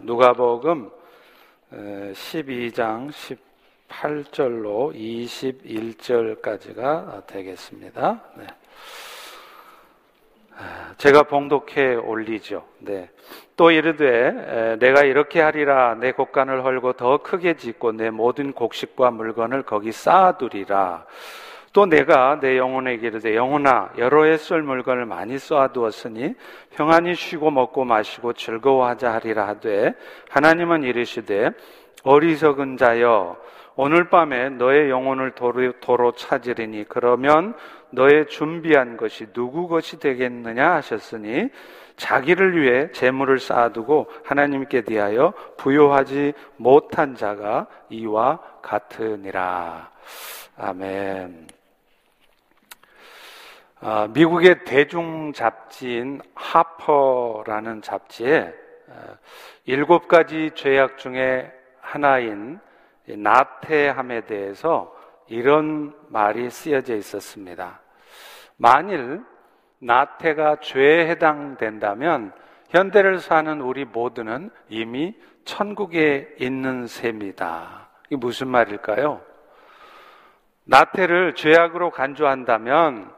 누가복음 12장 18절로 21절까지가 되겠습니다. 네. 제가 봉독해 올리죠. 네. 또 이르되 내가 이렇게 하리라 내 곡간을 헐고 더 크게 짓고 내 모든 곡식과 물건을 거기 쌓아두리라. 또 내가 내 영혼에게 이르되 영혼아 여러 해쏠 물건을 많이 쌓아두었으니 평안히 쉬고 먹고 마시고 즐거워하자 하리라 하되 하나님은 이르시되 어리석은 자여 오늘 밤에 너의 영혼을 도로, 도로 찾으리니 그러면 너의 준비한 것이 누구 것이 되겠느냐 하셨으니 자기를 위해 재물을 쌓아두고 하나님께 대하여 부요하지 못한 자가 이와 같으니라. 아멘. 아, 미국의 대중 잡지인 하퍼라는 잡지에 아, 일곱 가지 죄악 중에 하나인 나태함에 대해서 이런 말이 쓰여져 있었습니다. 만일 나태가 죄에 해당된다면 현대를 사는 우리 모두는 이미 천국에 있는 셈이다. 이게 무슨 말일까요? 나태를 죄악으로 간주한다면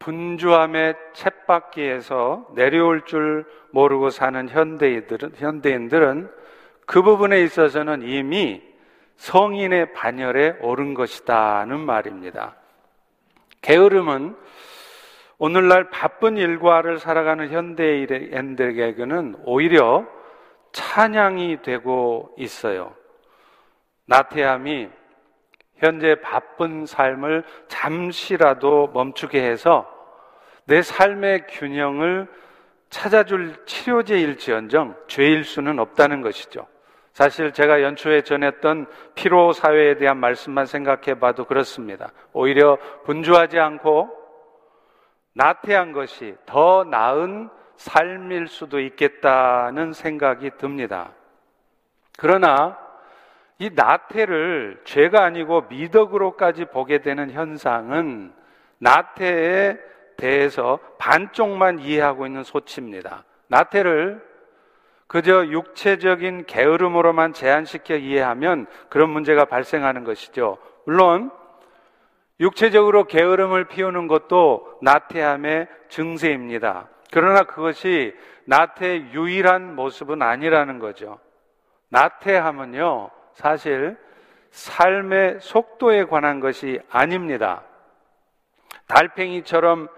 분주함의 챗바퀴에서 내려올 줄 모르고 사는 현대인들은, 현대인들은 그 부분에 있어서는 이미 성인의 반열에 오른 것이다는 말입니다. 게으름은 오늘날 바쁜 일과를 살아가는 현대인들에게는 오히려 찬양이 되고 있어요. 나태함이 현재 바쁜 삶을 잠시라도 멈추게 해서 내 삶의 균형을 찾아줄 치료제일지언정 죄일 수는 없다는 것이죠. 사실 제가 연초에 전했던 피로 사회에 대한 말씀만 생각해 봐도 그렇습니다. 오히려 분주하지 않고 나태한 것이 더 나은 삶일 수도 있겠다는 생각이 듭니다. 그러나 이 나태를 죄가 아니고 미덕으로까지 보게 되는 현상은 나태에 대해서 반쪽만 이해하고 있는 소치입니다. 나태를 그저 육체적인 게으름으로만 제한시켜 이해하면 그런 문제가 발생하는 것이죠. 물론 육체적으로 게으름을 피우는 것도 나태함의 증세입니다. 그러나 그것이 나태의 유일한 모습은 아니라는 거죠. 나태함은요, 사실 삶의 속도에 관한 것이 아닙니다. 달팽이처럼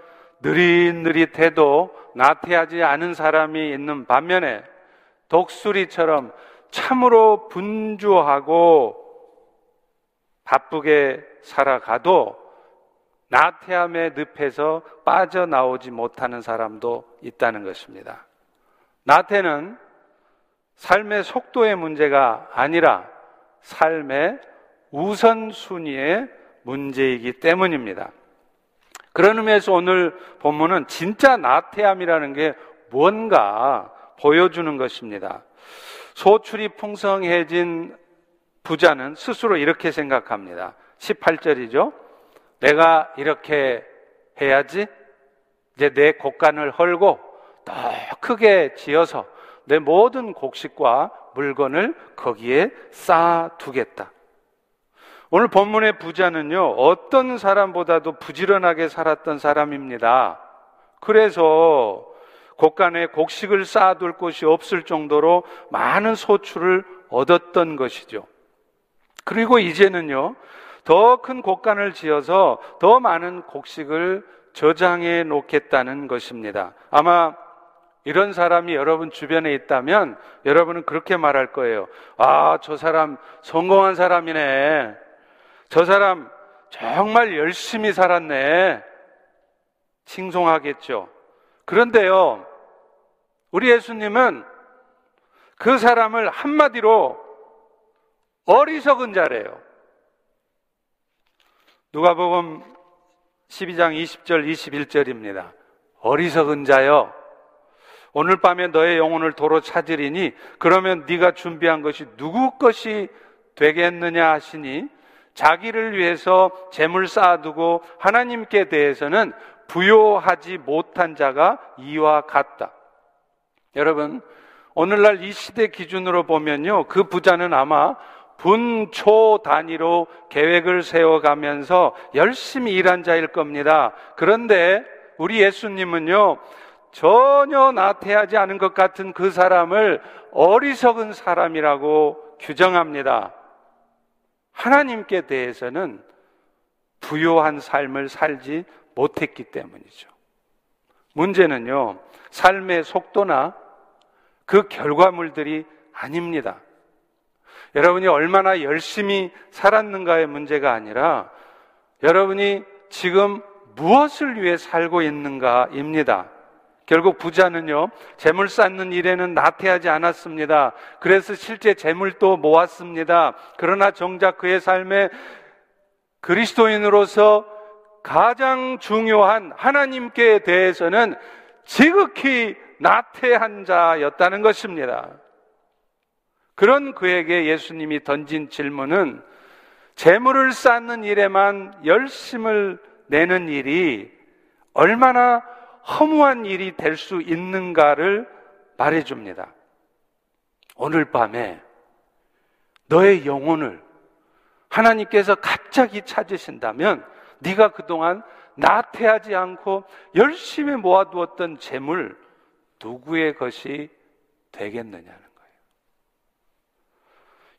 느릿느릿해도 나태하지 않은 사람이 있는 반면에 독수리처럼 참으로 분주하고 바쁘게 살아가도 나태함의 늪에서 빠져나오지 못하는 사람도 있다는 것입니다. 나태는 삶의 속도의 문제가 아니라 삶의 우선순위의 문제이기 때문입니다. 그런 의미에서 오늘 본문은 진짜 나태함이라는 게 뭔가 보여주는 것입니다. 소출이 풍성해진 부자는 스스로 이렇게 생각합니다. 18절이죠. 내가 이렇게 해야지 이제 내 곡간을 헐고 더 크게 지어서 내 모든 곡식과 물건을 거기에 쌓아두겠다. 오늘 본문의 부자는요, 어떤 사람보다도 부지런하게 살았던 사람입니다. 그래서 곡간에 곡식을 쌓아둘 곳이 없을 정도로 많은 소출을 얻었던 것이죠. 그리고 이제는요, 더 큰 곡간을 지어서 더 많은 곡식을 저장해 놓겠다는 것입니다. 아마 이런 사람이 여러분 주변에 있다면 여러분은 그렇게 말할 거예요. 아, 저 사람 성공한 사람이네. 저 사람 정말 열심히 살았네. 칭송하겠죠. 그런데요, 우리 예수님은 그 사람을 한마디로 어리석은 자래요. 누가복음 12장 20절 21절입니다. 어리석은 자여 오늘 밤에 너의 영혼을 도로 찾으리니 그러면 네가 준비한 것이 누구 것이 되겠느냐 하시니 자기를 위해서 재물 쌓아두고 하나님께 대해서는 부요하지 못한 자가 이와 같다. 여러분, 오늘날 이 시대 기준으로 보면요. 그 부자는 아마 분초 단위로 계획을 세워가면서 열심히 일한 자일 겁니다. 그런데 우리 예수님은요, 전혀 나태하지 않은 것 같은 그 사람을 어리석은 사람이라고 규정합니다. 하나님께 대해서는 부요한 삶을 살지 못했기 때문이죠. 문제는요, 삶의 속도나 그 결과물들이 아닙니다. 여러분이 얼마나 열심히 살았는가의 문제가 아니라 여러분이 지금 무엇을 위해 살고 있는가입니다. 결국 부자는요, 재물 쌓는 일에는 나태하지 않았습니다. 그래서 실제 재물도 모았습니다. 그러나 정작 그의 삶에 그리스도인으로서 가장 중요한 하나님께 대해서는 지극히 나태한 자였다는 것입니다. 그런 그에게 예수님이 던진 질문은 재물을 쌓는 일에만 열심을 내는 일이 얼마나 허무한 일이 될 수 있는가를 말해줍니다. 오늘 밤에 너의 영혼을 하나님께서 갑자기 찾으신다면 네가 그동안 나태하지 않고 열심히 모아두었던 재물 누구의 것이 되겠느냐는 거예요.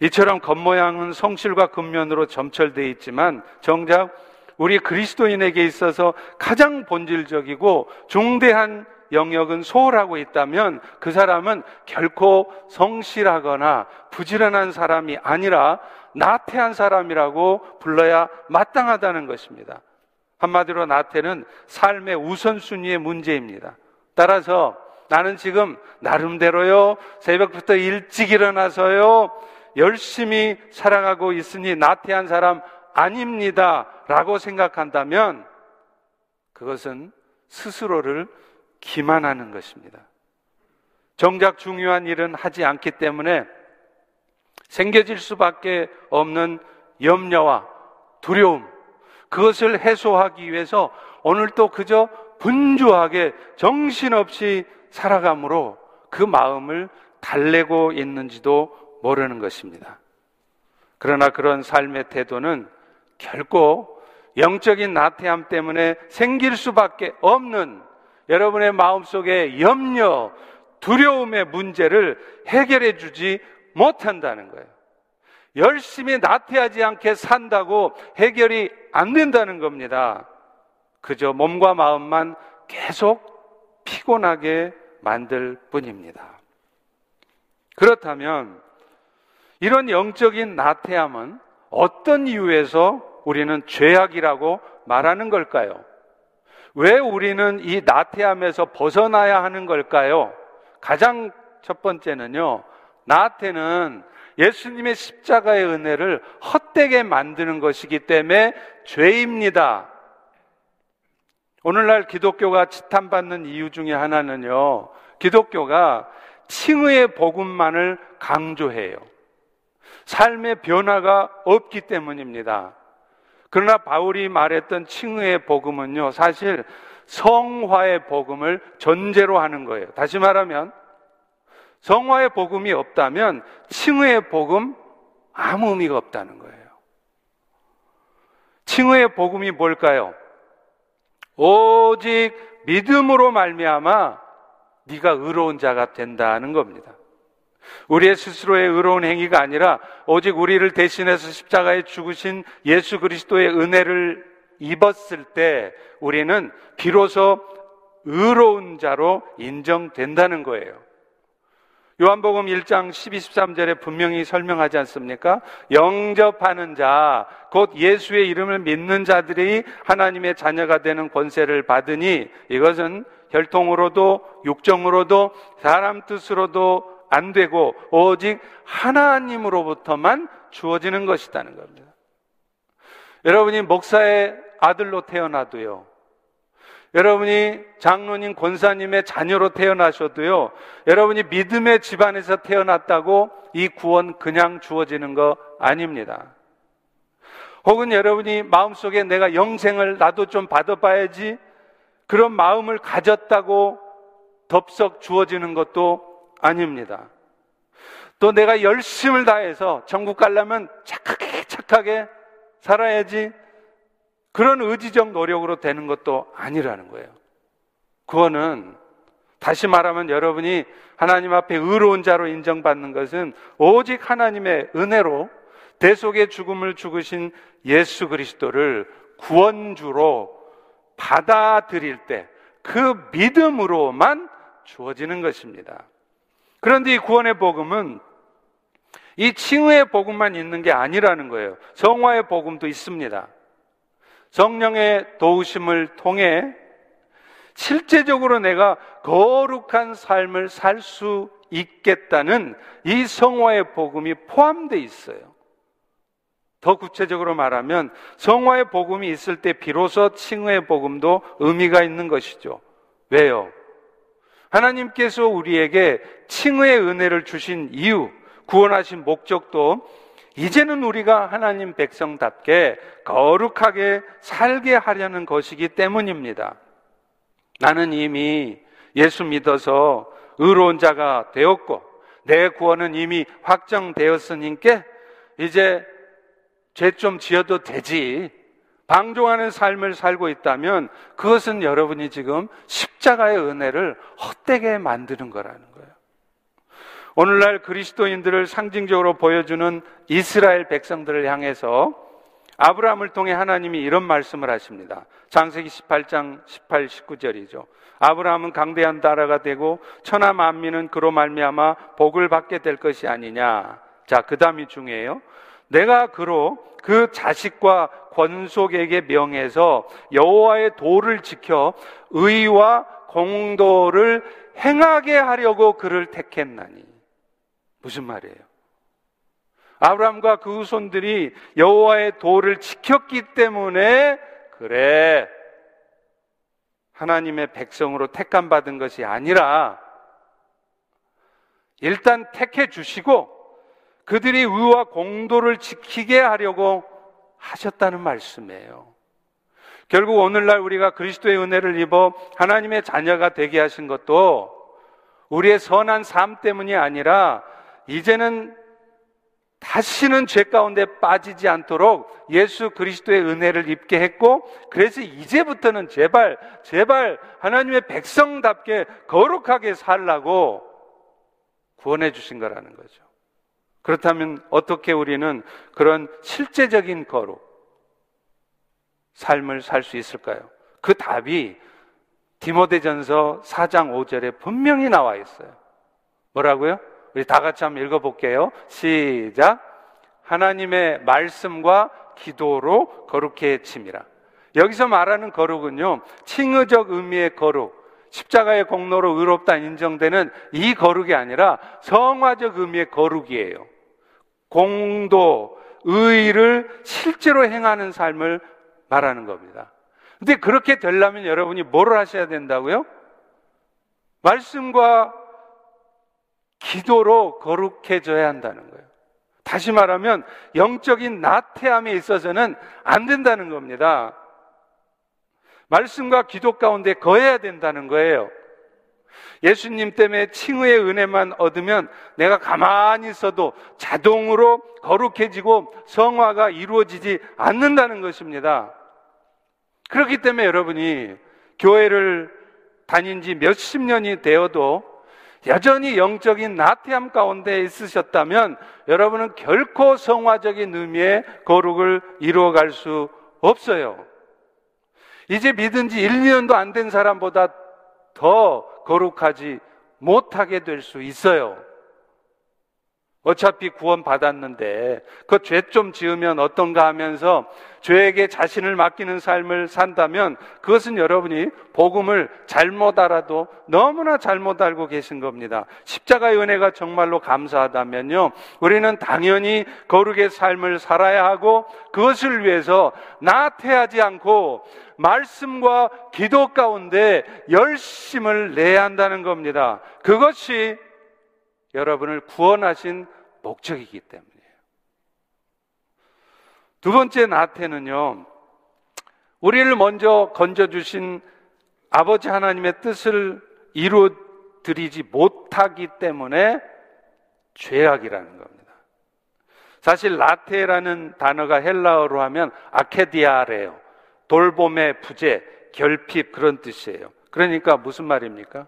이처럼 겉모양은 성실과 근면으로 점철되어 있지만 정작 우리 그리스도인에게 있어서 가장 본질적이고 중대한 영역은 소홀하고 있다면 그 사람은 결코 성실하거나 부지런한 사람이 아니라 나태한 사람이라고 불러야 마땅하다는 것입니다. 한마디로 나태는 삶의 우선순위의 문제입니다. 따라서 나는 지금 나름대로요, 새벽부터 일찍 일어나서요, 열심히 살아가고 있으니 나태한 사람 아닙니다. 라고 생각한다면 그것은 스스로를 기만하는 것입니다. 정작 중요한 일은 하지 않기 때문에 생겨질 수밖에 없는 염려와 두려움, 그것을 해소하기 위해서 오늘 또 그저 분주하게 정신없이 살아감으로 그 마음을 달래고 있는지도 모르는 것입니다. 그러나 그런 삶의 태도는 결코 영적인 나태함 때문에 생길 수밖에 없는 여러분의 마음속에 염려, 두려움의 문제를 해결해 주지 못한다는 거예요. 열심히 나태하지 않게 산다고 해결이 안 된다는 겁니다. 그저 몸과 마음만 계속 피곤하게 만들 뿐입니다. 그렇다면 이런 영적인 나태함은 어떤 이유에서 우리는 죄악이라고 말하는 걸까요? 왜 우리는 이 나태함에서 벗어나야 하는 걸까요? 가장 첫 번째는요, 나한테는 예수님의 십자가의 은혜를 헛되게 만드는 것이기 때문에 죄입니다. 오늘날 기독교가 지탄받는 이유 중에 하나는요, 기독교가 칭의의 복음만을 강조해요. 삶의 변화가 없기 때문입니다. 그러나 바울이 말했던 칭의의 복음은요, 사실 성화의 복음을 전제로 하는 거예요. 다시 말하면, 성화의 복음이 없다면 칭의의 복음 아무 의미가 없다는 거예요. 칭의의 복음이 뭘까요? 오직 믿음으로 말미암아 네가 의로운 자가 된다는 겁니다. 우리의 스스로의 의로운 행위가 아니라 오직 우리를 대신해서 십자가에 죽으신 예수 그리스도의 은혜를 입었을 때 우리는 비로소 의로운 자로 인정된다는 거예요. 요한복음 1장 12, 13절에 분명히 설명하지 않습니까? 영접하는 자, 곧 예수의 이름을 믿는 자들이 하나님의 자녀가 되는 권세를 받으니 이것은 혈통으로도 육정으로도 사람 뜻으로도 안 되고 오직 하나님으로부터만 주어지는 것이라는 겁니다. 여러분이 목사의 아들로 태어나도요. 여러분이 장로님, 권사님의 자녀로 태어나셔도요, 여러분이 믿음의 집안에서 태어났다고 이 구원 그냥 주어지는 거 아닙니다. 혹은 여러분이 마음속에 내가 영생을 나도 좀 받아봐야지 그런 마음을 가졌다고 덥석 주어지는 것도 아닙니다. 또 내가 열심을 다해서 천국 가려면 착하게 착하게 살아야지 그런 의지적 노력으로 되는 것도 아니라는 거예요. 구원은 다시 말하면 여러분이 하나님 앞에 의로운 자로 인정받는 것은 오직 하나님의 은혜로 대속의 죽음을 죽으신 예수 그리스도를 구원주로 받아들일 때 그 믿음으로만 주어지는 것입니다. 그런데 이 구원의 복음은 이 칭의의 복음만 있는 게 아니라는 거예요. 성화의 복음도 있습니다. 성령의 도우심을 통해 실제적으로 내가 거룩한 삶을 살 수 있겠다는 이 성화의 복음이 포함되어 있어요. 더 구체적으로 말하면 성화의 복음이 있을 때 비로소 칭의의 복음도 의미가 있는 것이죠. 왜요? 하나님께서 우리에게 칭의의 은혜를 주신 이유, 구원하신 목적도 이제는 우리가 하나님 백성답게 거룩하게 살게 하려는 것이기 때문입니다. 나는 이미 예수 믿어서 의로운 자가 되었고 내 구원은 이미 확정되었으니까 이제 죄 좀 지어도 되지. 방종하는 삶을 살고 있다면 그것은 여러분이 지금 십자가의 은혜를 헛되게 만드는 거라는 거예요. 오늘날 그리스도인들을 상징적으로 보여주는 이스라엘 백성들을 향해서 아브라함을 통해 하나님이 이런 말씀을 하십니다. 장세기 18장 18, 19절이죠. 아브라함은 강대한 나라가 되고 천하 만민은 그로 말미암아 복을 받게 될 것이 아니냐. 자, 그 다음이 중요해요. 내가 그로 그 자식과 권속에게 명해서 여호와의 도를 지켜 의와 공도를 행하게 하려고 그를 택했나니. 무슨 말이에요? 아브라함과 그 후손들이 여호와의 도를 지켰기 때문에 그래 하나님의 백성으로 택함 받은 것이 아니라 일단 택해 주시고 그들이 의와 공도를 지키게 하려고 하셨다는 말씀이에요. 결국 오늘날 우리가 그리스도의 은혜를 입어 하나님의 자녀가 되게 하신 것도 우리의 선한 삶 때문이 아니라 이제는 다시는 죄 가운데 빠지지 않도록 예수 그리스도의 은혜를 입게 했고, 그래서 이제부터는 제발, 제발 하나님의 백성답게 거룩하게 살라고 구원해 주신 거라는 거죠. 그렇다면 어떻게 우리는 그런 실제적인 거룩, 삶을 살 수 있을까요? 그 답이 디모데전서 4장 5절에 분명히 나와 있어요. 뭐라고요? 우리 다 같이 한번 읽어볼게요. 시작. 하나님의 말씀과 기도로 거룩해 침이라. 여기서 말하는 거룩은요, 칭의적 의미의 거룩, 십자가의 공로로 의롭다 인정되는 이 거룩이 아니라 성화적 의미의 거룩이에요. 공도, 의를 실제로 행하는 삶을 말하는 겁니다. 근데 그렇게 되려면 여러분이 뭐를 하셔야 된다고요? 말씀과 기도로 거룩해져야 한다는 거예요. 다시 말하면 영적인 나태함에 있어서는 안 된다는 겁니다. 말씀과 기도 가운데 거해야 된다는 거예요. 예수님 때문에 칭의의 은혜만 얻으면 내가 가만히 있어도 자동으로 거룩해지고 성화가 이루어지지 않는다는 것입니다. 그렇기 때문에 여러분이 교회를 다닌 지 몇십 년이 되어도 여전히 영적인 나태함 가운데 있으셨다면 여러분은 결코 성화적인 의미의 거룩을 이루어갈 수 없어요. 이제 믿은 지 1, 2년도 안 된 사람보다 더 거룩하지 못하게 될 수 있어요. 어차피 구원 받았는데 그 죄 좀 지으면 어떤가 하면서 죄에게 자신을 맡기는 삶을 산다면 그것은 여러분이 복음을 잘못 알아도 너무나 잘못 알고 계신 겁니다. 십자가의 은혜가 정말로 감사하다면요. 우리는 당연히 거룩의 삶을 살아야 하고 그것을 위해서 나태하지 않고 말씀과 기도 가운데 열심을 내야 한다는 겁니다. 그것이 여러분을 구원하신 목적이기 때문이에요. 두 번째 나태는요, 우리를 먼저 건져주신 아버지 하나님의 뜻을 이루, 드리지 못하기 때문에 죄악이라는 겁니다. 사실 라테라는 단어가 헬라어로 하면 아케디아래요. 돌봄의 부재, 결핍 그런 뜻이에요. 그러니까 무슨 말입니까?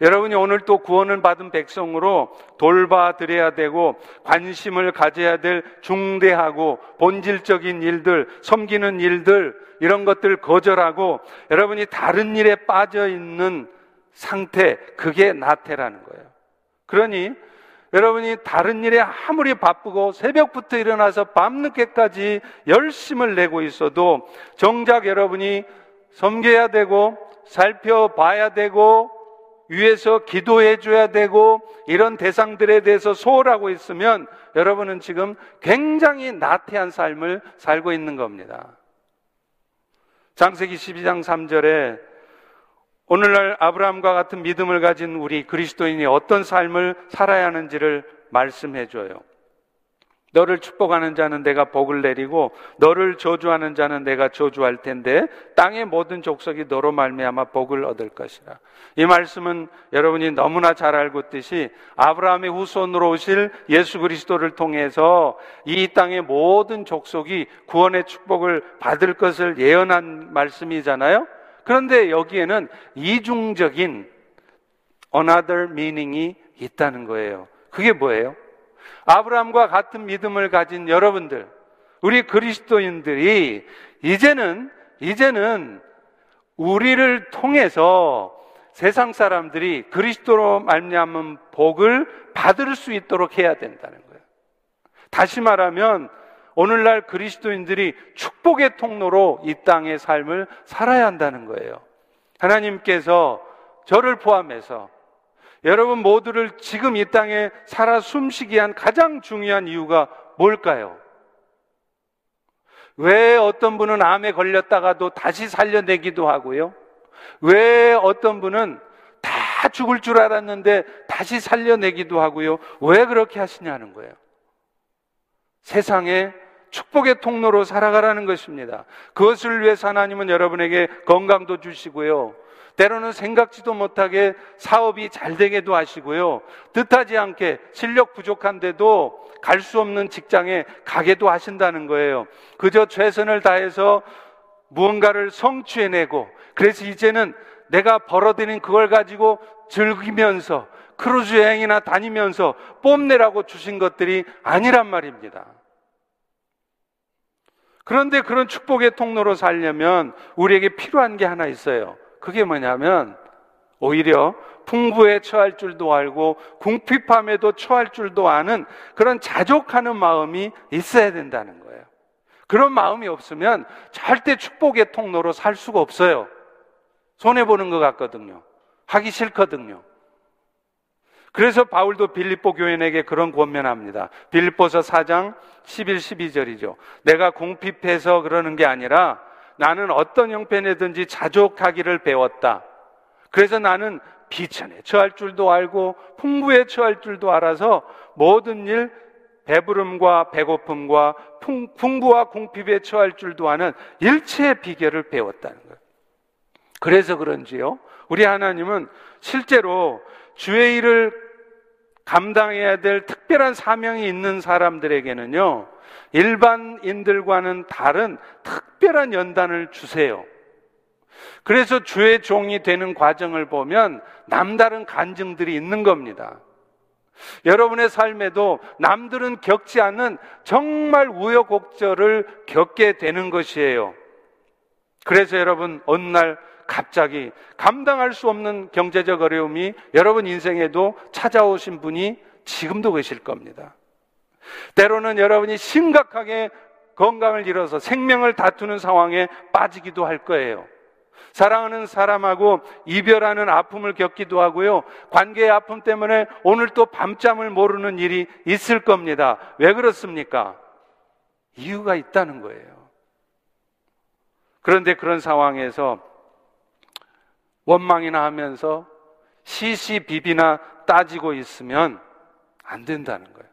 여러분이 오늘 또 구원을 받은 백성으로 돌봐드려야 되고 관심을 가져야 될 중대하고 본질적인 일들, 섬기는 일들, 이런 것들 거절하고 여러분이 다른 일에 빠져 있는 상태, 그게 나태라는 거예요. 그러니 여러분이 다른 일에 아무리 바쁘고 새벽부터 일어나서 밤늦게까지 열심을 내고 있어도 정작 여러분이 섬겨야 되고 살펴봐야 되고 위에서 기도해 줘야 되고 이런 대상들에 대해서 소홀하고 있으면 여러분은 지금 굉장히 나태한 삶을 살고 있는 겁니다. 장세기 12장 3절에 오늘날 아브라함과 같은 믿음을 가진 우리 그리스도인이 어떤 삶을 살아야 하는지를 말씀해 줘요. 너를 축복하는 자는 내가 복을 내리고 너를 저주하는 자는 내가 저주할 텐데 땅의 모든 족속이 너로 말미암아 복을 얻을 것이라. 이 말씀은 여러분이 너무나 잘 알고 있듯이 아브라함의 후손으로 오실 예수 그리스도를 통해서 이 땅의 모든 족속이 구원의 축복을 받을 것을 예언한 말씀이잖아요. 그런데 여기에는 이중적인 another meaning이 있다는 거예요. 그게 뭐예요? 아브라함과 같은 믿음을 가진 여러분들, 우리 그리스도인들이 이제는, 이제는 우리를 통해서 세상 사람들이 그리스도로 말미암은 복을 받을 수 있도록 해야 된다는 거예요. 다시 말하면 오늘날 그리스도인들이 축복의 통로로 이 땅의 삶을 살아야 한다는 거예요. 하나님께서 저를 포함해서 여러분 모두를 지금 이 땅에 살아 숨쉬게 한 가장 중요한 이유가 뭘까요? 왜 어떤 분은 암에 걸렸다가도 다시 살려내기도 하고요? 왜 어떤 분은 다 죽을 줄 알았는데 다시 살려내기도 하고요? 왜 그렇게 하시냐는 거예요. 세상에 축복의 통로로 살아가라는 것입니다. 그것을 위해서 하나님은 여러분에게 건강도 주시고요. 때로는 생각지도 못하게 사업이 잘 되게도 하시고요. 뜻하지 않게 실력 부족한데도 갈 수 없는 직장에 가게도 하신다는 거예요. 그저 최선을 다해서 무언가를 성취해내고 그래서 이제는 내가 벌어들인 그걸 가지고 즐기면서 크루즈 여행이나 다니면서 뽐내라고 주신 것들이 아니란 말입니다. 그런데 그런 축복의 통로로 살려면 우리에게 필요한 게 하나 있어요. 그게 뭐냐면 오히려 풍부에 처할 줄도 알고 궁핍함에도 처할 줄도 아는 그런 자족하는 마음이 있어야 된다는 거예요. 그런 마음이 없으면 절대 축복의 통로로 살 수가 없어요. 손해보는 것 같거든요. 하기 싫거든요. 그래서 바울도 빌립보 교인에게 그런 권면합니다. 빌립보서 4장 11, 12절이죠. 내가 궁핍해서 그러는 게 아니라 나는 어떤 형편에든지 자족하기를 배웠다. 그래서 나는 비천에 처할 줄도 알고 풍부에 처할 줄도 알아서 모든 일 배부름과 배고픔과 풍 부와 궁핍에 처할 줄도 아는 일체의 비결을 배웠다는 거예요. 그래서 그런지요. 우리 하나님은 실제로 주의 일을 감당해야 될 특별한 사명이 있는 사람들에게는요. 일반인들과는 다른 특별한 연단을 주세요. 그래서 주의 종이 되는 과정을 보면 남다른 간증들이 있는 겁니다. 여러분의 삶에도 남들은 겪지 않는 정말 우여곡절을 겪게 되는 것이에요. 그래서 여러분, 어느 날 갑자기 감당할 수 없는 경제적 어려움이 여러분 인생에도 찾아오신 분이 지금도 계실 겁니다. 때로는 여러분이 심각하게 건강을 잃어서 생명을 다투는 상황에 빠지기도 할 거예요. 사랑하는 사람하고 이별하는 아픔을 겪기도 하고요. 관계의 아픔 때문에 오늘 또 밤잠을 모르는 일이 있을 겁니다. 왜 그렇습니까? 이유가 있다는 거예요. 그런데 그런 상황에서 원망이나 하면서 시시비비나 따지고 있으면 안 된다는 거예요.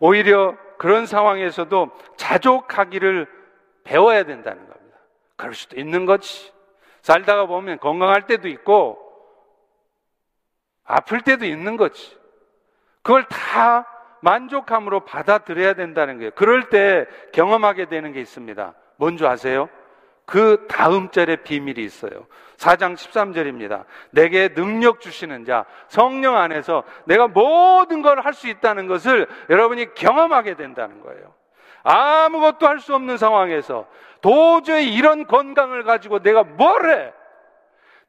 오히려 그런 상황에서도 자족하기를 배워야 된다는 겁니다. 그럴 수도 있는 거지. 살다가 보면 건강할 때도 있고, 아플 때도 있는 거지. 그걸 다 만족함으로 받아들여야 된다는 거예요. 그럴 때 경험하게 되는 게 있습니다. 뭔지 아세요? 그 다음 절에 비밀이 있어요. 4장 13절입니다. 내게 능력 주시는 자, 성령 안에서 내가 모든 걸 할 수 있다는 것을 여러분이 경험하게 된다는 거예요. 아무것도 할 수 없는 상황에서 도저히 이런 건강을 가지고 내가 뭘 해?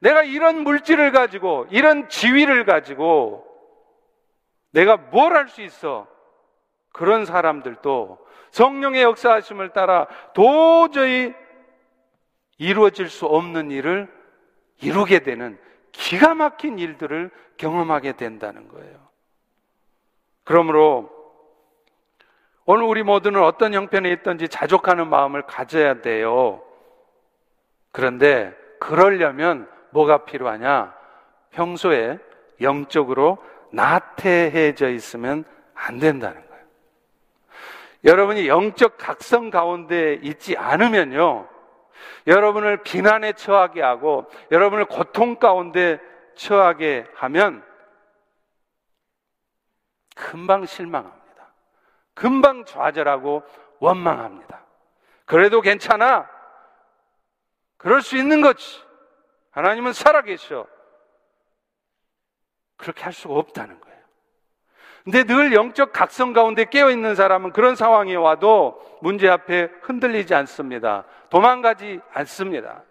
내가 이런 물질을 가지고, 이런 지위를 가지고 내가 뭘 할 수 있어? 그런 사람들도 성령의 역사하심을 따라 도저히 이루어질 수 없는 일을 이루게 되는 기가 막힌 일들을 경험하게 된다는 거예요. 그러므로 오늘 우리 모두는 어떤 형편에 있든지 자족하는 마음을 가져야 돼요. 그런데 그러려면 뭐가 필요하냐? 평소에 영적으로 나태해져 있으면 안 된다는 거예요. 여러분이 영적 각성 가운데 있지 않으면요. 여러분을 비난에 처하게 하고 여러분을 고통 가운데 처하게 하면 금방 실망합니다. 금방 좌절하고 원망합니다. 그래도 괜찮아. 그럴 수 있는 거지. 하나님은 살아계셔. 그렇게 할 수가 없다는 거예요. 근데 늘 영적 각성 가운데 깨어 있는 사람은 그런 상황이 와도 문제 앞에 흔들리지 않습니다. 도망가지 않습니다.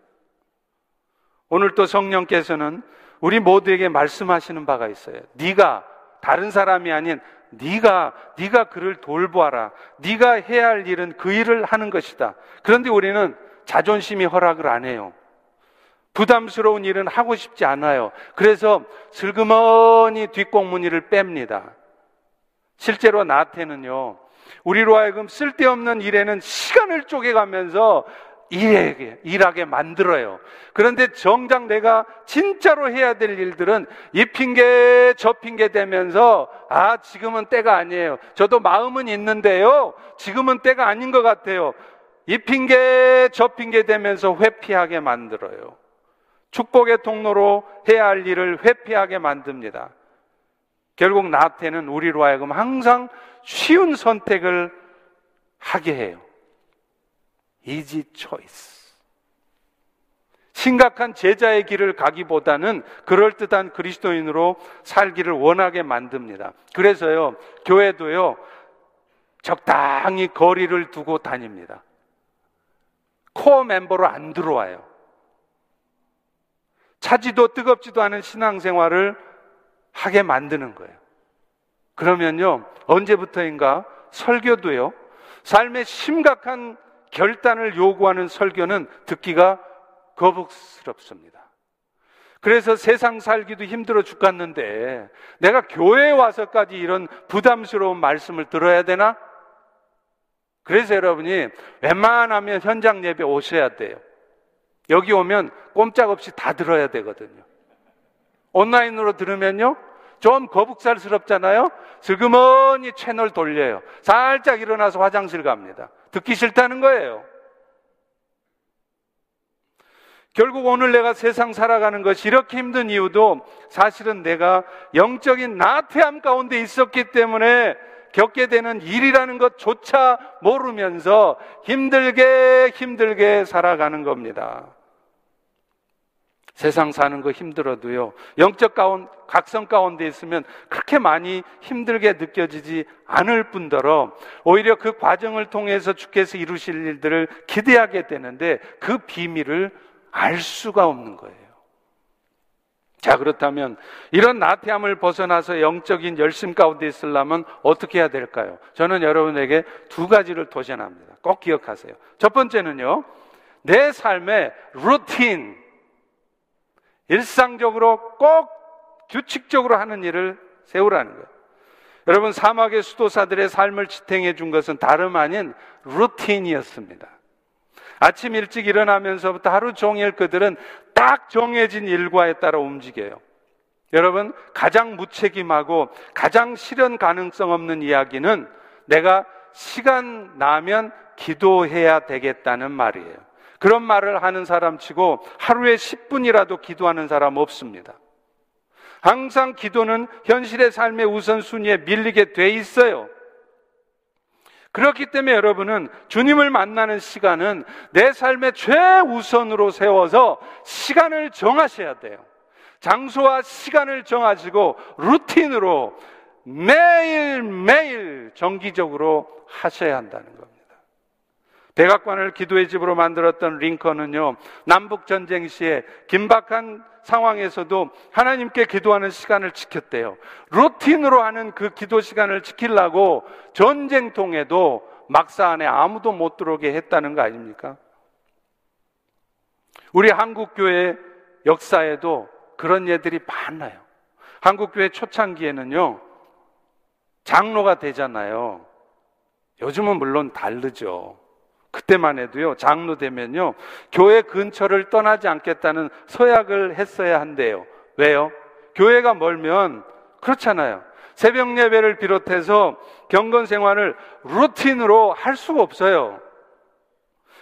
오늘 또 성령께서는 우리 모두에게 말씀하시는 바가 있어요. 네가 다른 사람이 아닌 네가 네가 그를 돌보아라. 네가 해야 할 일은 그 일을 하는 것이다. 그런데 우리는 자존심이 허락을 안 해요. 부담스러운 일은 하고 싶지 않아요. 그래서 슬그머니 뒷공무니를 뺍니다. 실제로 나한테는요, 우리로 하여금 쓸데없는 일에는 시간을 쪼개가면서 일하게, 일하게 만들어요. 그런데 정작 내가 진짜로 해야 될 일들은 이 핑계, 저 핑계 대면서, 아, 지금은 때가 아니에요. 저도 마음은 있는데요. 지금은 때가 아닌 것 같아요. 이 핑계, 저 핑계 대면서 회피하게 만들어요. 축복의 통로로 해야 할 일을 회피하게 만듭니다. 결국 나한테는 우리로 하여금 항상 쉬운 선택을 하게 해요. easy choice. 심각한 제자의 길을 가기보다는 그럴듯한 그리스도인으로 살기를 원하게 만듭니다. 그래서요, 교회도요, 적당히 거리를 두고 다닙니다. 코어 멤버로 안 들어와요. 차지도 뜨겁지도 않은 신앙생활을 하게 만드는 거예요. 그러면요, 언제부터인가 설교도요, 삶의 심각한 결단을 요구하는 설교는 듣기가 거북스럽습니다. 그래서 세상 살기도 힘들어 죽겠는데 내가 교회에 와서까지 이런 부담스러운 말씀을 들어야 되나? 그래서 여러분이 웬만하면 현장 예배 오셔야 돼요. 여기 오면 꼼짝없이 다 들어야 되거든요. 온라인으로 들으면요. 좀 거북살스럽잖아요? 슬그머니 채널 돌려요. 살짝 일어나서 화장실 갑니다. 듣기 싫다는 거예요. 결국 오늘 내가 세상 살아가는 것이 이렇게 힘든 이유도 사실은 내가 영적인 나태함 가운데 있었기 때문에 겪게 되는 일이라는 것조차 모르면서 힘들게 힘들게 살아가는 겁니다. 세상 사는 거 힘들어도요, 영적 가운, 각성 가운데 있으면 그렇게 많이 힘들게 느껴지지 않을 뿐더러 오히려 그 과정을 통해서 주께서 이루실 일들을 기대하게 되는데 그 비밀을 알 수가 없는 거예요. 자, 그렇다면 이런 나태함을 벗어나서 영적인 열심 가운데 있으려면 어떻게 해야 될까요? 저는 여러분에게 두 가지를 도전합니다. 꼭 기억하세요. 첫 번째는요, 내 삶의 루틴, 일상적으로 꼭 규칙적으로 하는 일을 세우라는 거예요. 여러분, 사막의 수도사들의 삶을 지탱해 준 것은 다름 아닌 루틴이었습니다. 아침 일찍 일어나면서부터 하루 종일 그들은 딱 정해진 일과에 따라 움직여요. 여러분, 가장 무책임하고 가장 실현 가능성 없는 이야기는 내가 시간 나면 기도해야 되겠다는 말이에요. 그런 말을 하는 사람 치고 하루에 10분이라도 기도하는 사람 없습니다. 항상 기도는 현실의 삶의 우선순위에 밀리게 돼 있어요. 그렇기 때문에 여러분은 주님을 만나는 시간은 내 삶의 최우선으로 세워서 시간을 정하셔야 돼요. 장소와 시간을 정하시고 루틴으로 매일매일 정기적으로 하셔야 한다는 겁니다. 백악관을 기도의 집으로 만들었던 링컨은요, 남북전쟁 시에 긴박한 상황에서도 하나님께 기도하는 시간을 지켰대요. 루틴으로 하는 그 기도 시간을 지키려고 전쟁통에도 막사 안에 아무도 못 들어오게 했다는 거 아닙니까? 우리 한국교회 역사에도 그런 예들이 많아요. 한국교회 초창기에는요, 장로가 되잖아요. 요즘은 물론 다르죠. 그때만 해도요, 장로 되면요, 교회 근처를 떠나지 않겠다는 서약을 했어야 한대요. 왜요? 교회가 멀면 그렇잖아요. 새벽 예배를 비롯해서 경건 생활을 루틴으로 할 수가 없어요.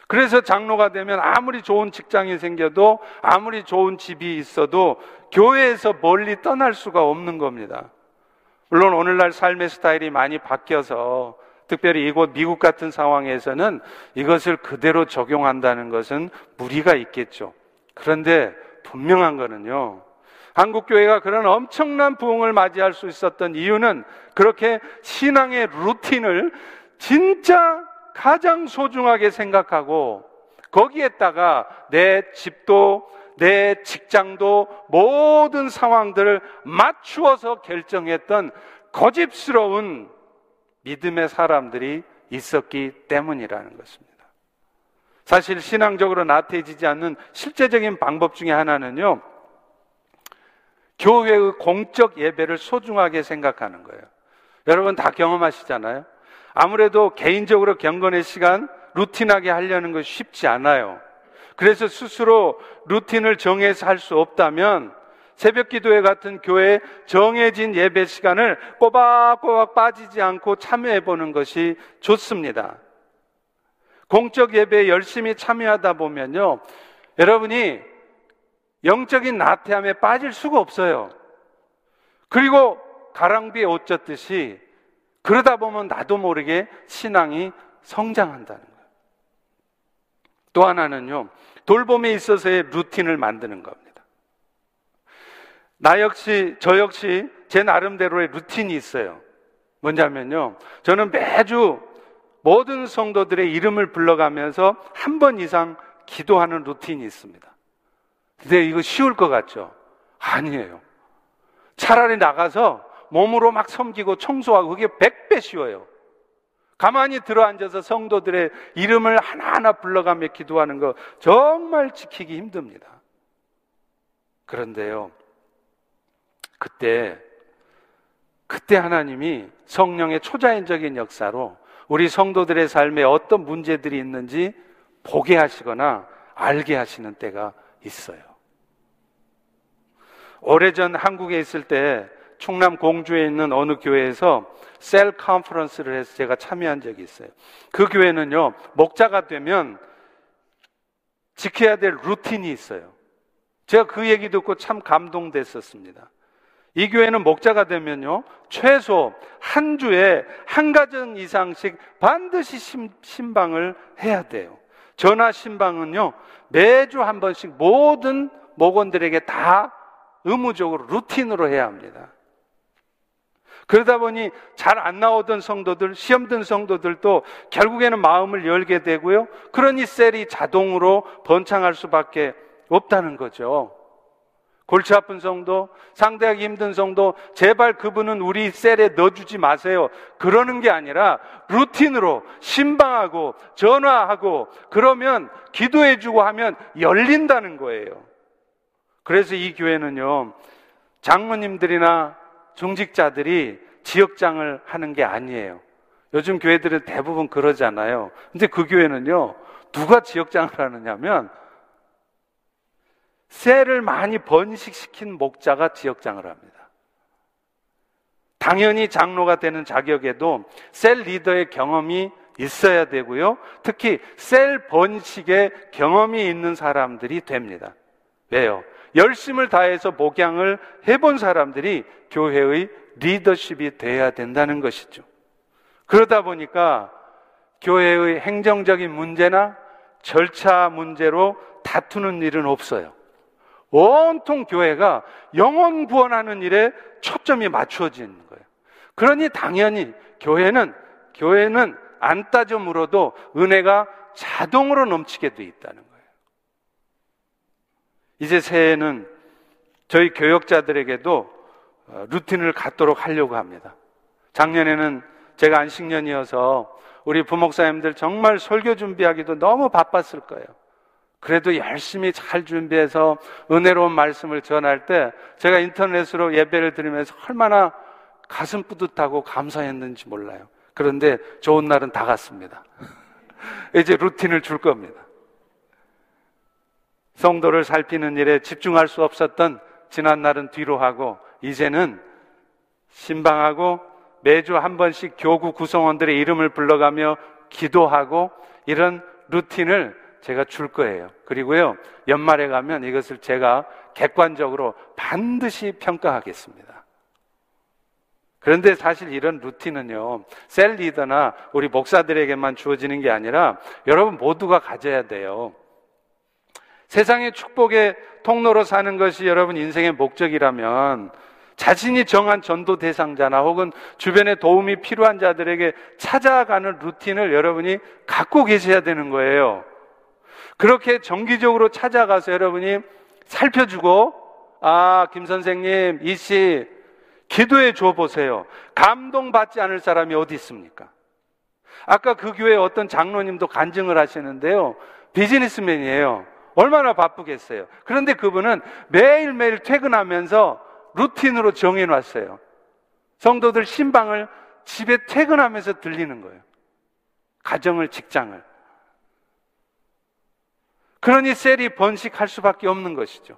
그래서 장로가 되면 아무리 좋은 직장이 생겨도 아무리 좋은 집이 있어도 교회에서 멀리 떠날 수가 없는 겁니다. 물론 오늘날 삶의 스타일이 많이 바뀌어서 특별히 이곳 미국 같은 상황에서는 이것을 그대로 적용한다는 것은 무리가 있겠죠. 그런데 분명한 거는요. 한국 교회가 그런 엄청난 부흥을 맞이할 수 있었던 이유는 그렇게 신앙의 루틴을 진짜 가장 소중하게 생각하고 거기에다가 내 집도 내 직장도 모든 상황들을 맞추어서 결정했던 거짓스러운 믿음의 사람들이 있었기 때문이라는 것입니다. 사실 신앙적으로 나태해지지 않는 실제적인 방법 중에 하나는요, 교회의 공적 예배를 소중하게 생각하는 거예요. 여러분 다 경험하시잖아요? 아무래도 개인적으로 경건의 시간 루틴하게 하려는 것이 쉽지 않아요. 그래서 스스로 루틴을 정해서 할 수 없다면 새벽 기도회 같은 교회 정해진 예배 시간을 꼬박꼬박 빠지지 않고 참여해 보는 것이 좋습니다. 공적 예배에 열심히 참여하다 보면요. 여러분이 영적인 나태함에 빠질 수가 없어요. 그리고 가랑비에 옷 젖듯이 그러다 보면 나도 모르게 신앙이 성장한다는 거예요. 또 하나는요, 돌봄에 있어서의 루틴을 만드는 겁니다. 나 역시, 저 역시 제 나름대로의 루틴이 있어요. 뭐냐면요, 저는 매주 모든 성도들의 이름을 불러가면서 한 번 이상 기도하는 루틴이 있습니다. 근데 이거 쉬울 것 같죠? 아니에요. 차라리 나가서 몸으로 막 섬기고 청소하고 그게 백배 쉬워요. 가만히 들어 앉아서 성도들의 이름을 하나하나 불러가며 기도하는 거 정말 지키기 힘듭니다. 그런데요, 그때, 그때 하나님이 성령의 초자연적인 역사로 우리 성도들의 삶에 어떤 문제들이 있는지 보게 하시거나 알게 하시는 때가 있어요. 오래전 한국에 있을 때 충남 공주에 있는 어느 교회에서 셀 컨퍼런스를 해서 제가 참여한 적이 있어요. 그 교회는요, 목자가 되면 지켜야 될 루틴이 있어요. 제가 그 얘기 듣고 참 감동됐었습니다. 이 교회는 목자가 되면요, 최소 한 주에 한 가정 이상씩 반드시 심, 신방을 해야 돼요. 전화 신방은요, 매주 한 번씩 모든 목원들에게 다 의무적으로 루틴으로 해야 합니다. 그러다 보니 잘 안 나오던 성도들, 시험 든 성도들도 결국에는 마음을 열게 되고요. 그러니 셀이 자동으로 번창할 수밖에 없다는 거죠. 골치 아픈 성도, 상대하기 힘든 성도, 제발 그분은 우리 셀에 넣어주지 마세요. 그러는 게 아니라 루틴으로 신방하고 전화하고 그러면 기도해주고 하면 열린다는 거예요. 그래서 이 교회는요, 장모님들이나 중직자들이 지역장을 하는 게 아니에요. 요즘 교회들은 대부분 그러잖아요. 근데 그 교회는요, 누가 지역장을 하느냐면, 셀을 많이 번식시킨 목자가 지역장을 합니다. 당연히 장로가 되는 자격에도 셀 리더의 경험이 있어야 되고요. 특히 셀 번식의 경험이 있는 사람들이 됩니다. 왜요? 열심을 다해서 목양을 해본 사람들이 교회의 리더십이 돼야 된다는 것이죠. 그러다 보니까 교회의 행정적인 문제나 절차 문제로 다투는 일은 없어요. 온통 교회가 영혼 구원하는 일에 초점이 맞추어지는 거예요. 그러니 당연히 교회는 교회는 안 따져 물어도 은혜가 자동으로 넘치게 돼 있다는 거예요. 이제 새해는 저희 교역자들에게도 어, 루틴을 갖도록 하려고 합니다. 작년에는 제가 안식년이어서 우리 부목사님들 정말 설교 준비하기도 너무 바빴을 거예요. 그래도 열심히 잘 준비해서 은혜로운 말씀을 전할 때 제가 인터넷으로 예배를 드리면서 얼마나 가슴 뿌듯하고 감사했는지 몰라요. 그런데 좋은 날은 다 갔습니다. 이제 루틴을 줄 겁니다. 성도를 살피는 일에 집중할 수 없었던 지난 날은 뒤로 하고 이제는 신방하고 매주 한 번씩 교구 구성원들의 이름을 불러가며 기도하고 이런 루틴을 제가 줄 거예요. 그리고요, 연말에 가면 이것을 제가 객관적으로 반드시 평가하겠습니다. 그런데 사실 이런 루틴은요, 셀 리더나 우리 목사들에게만 주어지는 게 아니라 여러분 모두가 가져야 돼요. 세상의 축복의 통로로 사는 것이 여러분 인생의 목적이라면 자신이 정한 전도 대상자나 혹은 주변에 도움이 필요한 자들에게 찾아가는 루틴을 여러분이 갖고 계셔야 되는 거예요. 그렇게 정기적으로 찾아가서 여러분이 살펴주고, 아, 김 선생님, 이 씨, 기도해 줘 보세요. 감동받지 않을 사람이 어디 있습니까? 아까 그 교회 어떤 장로님도 간증을 하시는데요. 비즈니스맨이에요. 얼마나 바쁘겠어요. 그런데 그분은 매일매일 퇴근하면서 루틴으로 정해놨어요. 성도들 신방을 집에 퇴근하면서 들리는 거예요. 가정을, 직장을. 그러니 셀이 번식할 수밖에 없는 것이죠.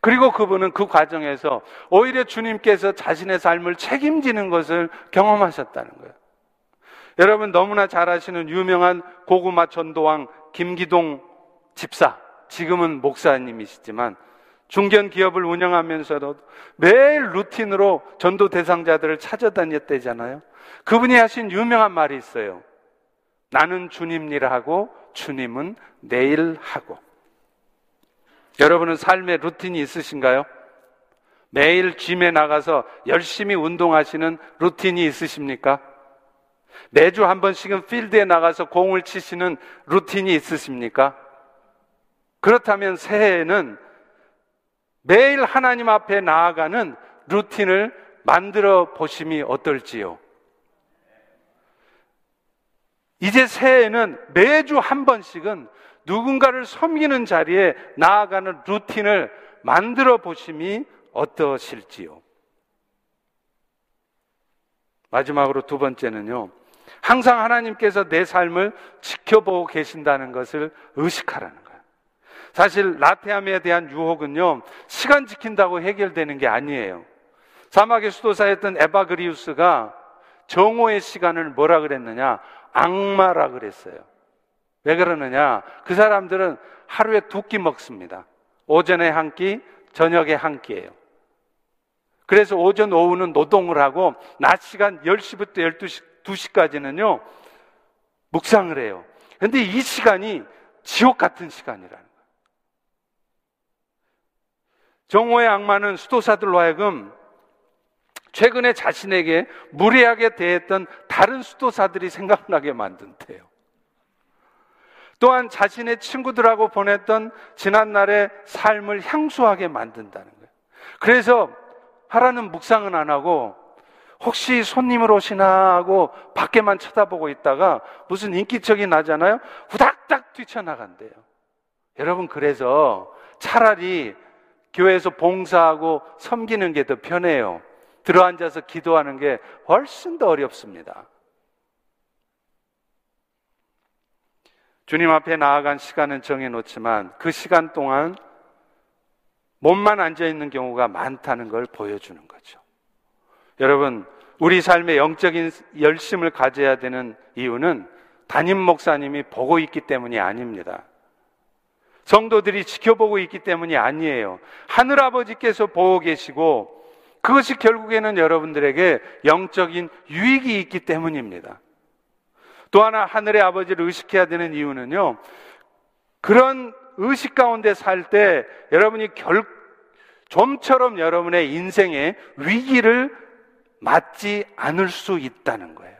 그리고 그분은 그 과정에서 오히려 주님께서 자신의 삶을 책임지는 것을 경험하셨다는 거예요. 여러분 너무나 잘 아시는 유명한 고구마 전도왕 김기동 집사, 지금은 목사님이시지만 중견 기업을 운영하면서도 매일 루틴으로 전도 대상자들을 찾아다녔대잖아요. 그분이 하신 유명한 말이 있어요. 나는 주님 일 하고 주님은 내일 하고. 여러분은 삶의 루틴이 있으신가요? 매일 짐에 나가서 열심히 운동하시는 루틴이 있으십니까? 매주 한 번씩은 필드에 나가서 공을 치시는 루틴이 있으십니까? 그렇다면 새해에는 매일 하나님 앞에 나아가는 루틴을 만들어 보심이 어떨지요? 이제 새해에는 매주 한 번씩은 누군가를 섬기는 자리에 나아가는 루틴을 만들어 보심이 어떠실지요? 마지막으로 두 번째는요. 항상 하나님께서 내 삶을 지켜보고 계신다는 것을 의식하라는 거예요. 사실 라테암에 대한 유혹은요. 시간 지킨다고 해결되는 게 아니에요. 사막의 수도사였던 에바그리우스가 정오의 시간을 뭐라 그랬느냐? 악마라 그랬어요. 왜 그러느냐? 그 사람들은 하루에 두 끼 먹습니다. 오전에 한 끼, 저녁에 한 끼예요. 그래서 오전, 오후는 노동을 하고 낮 시간 10시부터 12시, 2시까지는요, 묵상을 해요. 근데 이 시간이 지옥 같은 시간이라는 거예요. 정오의 악마는 수도사들로 하여금 최근에 자신에게 무례하게 대했던 다른 수도사들이 생각나게 만든대요. 또한 자신의 친구들하고 보냈던 지난날의 삶을 향수하게 만든다는 거예요. 그래서 하라는 묵상은 안 하고 혹시 손님을 오시나 하고 밖에만 쳐다보고 있다가 무슨 인기척이 나잖아요. 후닥닥 뛰쳐나간대요. 여러분 그래서 차라리 교회에서 봉사하고 섬기는 게 더 편해요. 들어앉아서 기도하는 게 훨씬 더 어렵습니다. 주님 앞에 나아간 시간은 정해놓지만 그 시간 동안 몸만 앉아있는 경우가 많다는 걸 보여주는 거죠. 여러분, 우리 삶의 영적인 열심을 가져야 되는 이유는 담임 목사님이 보고 있기 때문이 아닙니다. 성도들이 지켜보고 있기 때문이 아니에요. 하늘 아버지께서 보고 계시고 그것이 결국에는 여러분들에게 영적인 유익이 있기 때문입니다. 또 하나 하늘의 아버지를 의식해야 되는 이유는요. 그런 의식 가운데 살 때 여러분이 결, 좀처럼 여러분의 인생의 위기를 맞지 않을 수 있다는 거예요.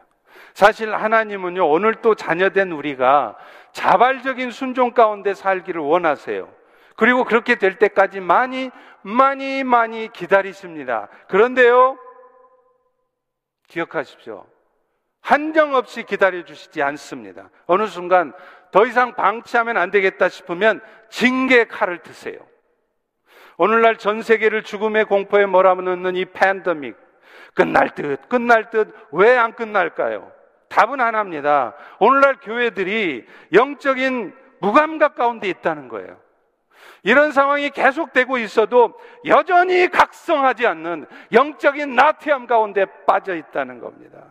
사실 하나님은요, 오늘 또 자녀된 우리가 자발적인 순종 가운데 살기를 원하세요. 그리고 그렇게 될 때까지 많이, 많이, 많이 기다리십니다. 그런데요, 기억하십시오. 한정없이 기다려 주시지 않습니다. 어느 순간 더 이상 방치하면 안 되겠다 싶으면 징계 칼을 드세요. 오늘날 전 세계를 죽음의 공포에 몰아넣는 이 팬데믹 끝날 듯 끝날 듯 왜 안 끝날까요? 답은 하나입니다. 오늘날 교회들이 영적인 무감각 가운데 있다는 거예요. 이런 상황이 계속되고 있어도 여전히 각성하지 않는 영적인 나태함 가운데 빠져 있다는 겁니다.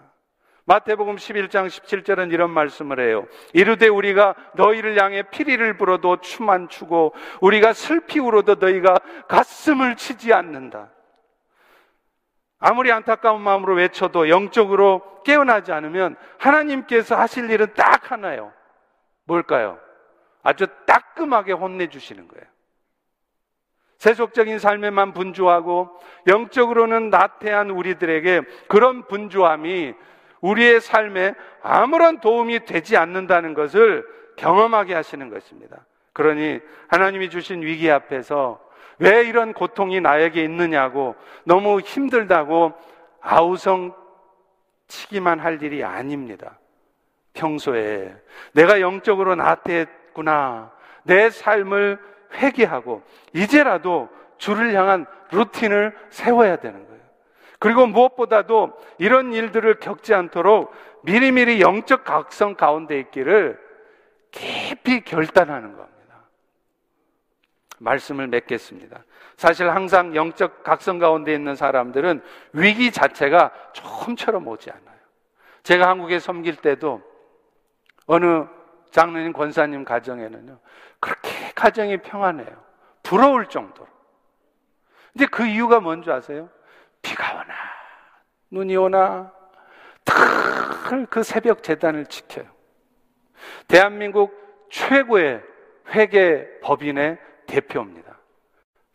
마태복음 11장 17절은 이런 말씀을 해요. 이르되 우리가 너희를 향해 피리를 불어도 춤안 추고 우리가 슬피 울어도 너희가 가슴을 치지 않는다. 아무리 안타까운 마음으로 외쳐도 영적으로 깨어나지 않으면 하나님께서 하실 일은 딱 하나요. 뭘까요? 아주 따끔하게 혼내주시는 거예요. 세속적인 삶에만 분주하고 영적으로는 나태한 우리들에게 그런 분주함이 우리의 삶에 아무런 도움이 되지 않는다는 것을 경험하게 하시는 것입니다. 그러니 하나님이 주신 위기 앞에서 왜 이런 고통이 나에게 있느냐고 너무 힘들다고 아우성 치기만 할 일이 아닙니다. 평소에 내가 영적으로 나태 했구나. 내 삶을 회개하고 이제라도 주를 향한 루틴을 세워야 되는 거예요. 그리고 무엇보다도 이런 일들을 겪지 않도록 미리미리 영적 각성 가운데 있기를 깊이 결단하는 겁니다. 말씀을 맺겠습니다. 사실 항상 영적 각성 가운데 있는 사람들은 위기 자체가 처음처럼 오지 않아요. 제가 한국에 섬길 때도 어느 장로님 권사님 가정에는요, 그렇게 가정이 평안해요. 부러울 정도로. 근데 그 이유가 뭔지 아세요? 비가 오나, 눈이 오나, 그 새벽 재단을 지켜요. 대한민국 최고의 회계 법인의 대표입니다.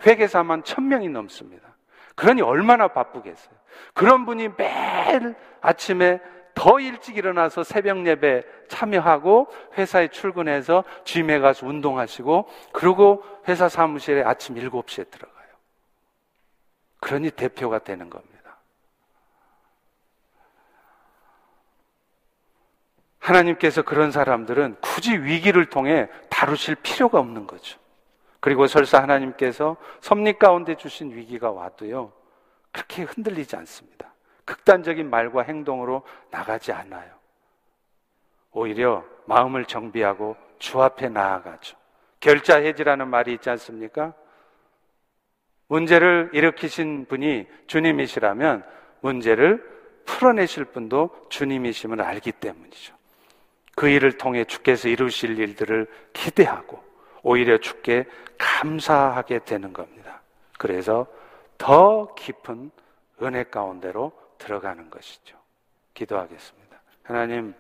회계사만 천 명이 넘습니다. 그러니 얼마나 바쁘겠어요. 그런 분이 매일 아침에 더 일찍 일어나서 새벽 예배 참여하고 회사에 출근해서 짐에 가서 운동하시고 그리고 회사 사무실에 아침 7시에 들어가요. 그러니 대표가 되는 겁니다. 하나님께서 그런 사람들은 굳이 위기를 통해 다루실 필요가 없는 거죠. 그리고 설사 하나님께서 섭리 가운데 주신 위기가 와도요, 그렇게 흔들리지 않습니다. 극단적인 말과 행동으로 나가지 않아요. 오히려 마음을 정비하고 주 앞에 나아가죠. 결자 해지라는 말이 있지 않습니까? 문제를 일으키신 분이 주님이시라면 문제를 풀어내실 분도 주님이심을 알기 때문이죠. 그 일을 통해 주께서 이루실 일들을 기대하고 오히려 주께 감사하게 되는 겁니다. 그래서 더 깊은 은혜 가운데로 들어가는 것이죠. 기도하겠습니다. 하나님,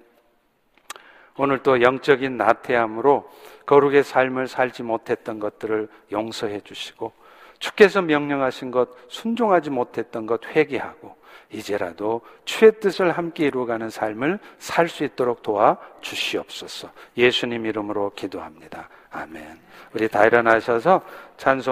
오늘 또 영적인 나태함으로 거룩의 삶을 살지 못했던 것들을 용서해 주시고, 주께서 명령하신 것, 순종하지 못했던 것 회개하고, 이제라도 주의 뜻을 함께 이루어가는 삶을 살 수 있도록 도와 주시옵소서. 예수님 이름으로 기도합니다. 아멘. 우리 다 일어나셔서 찬송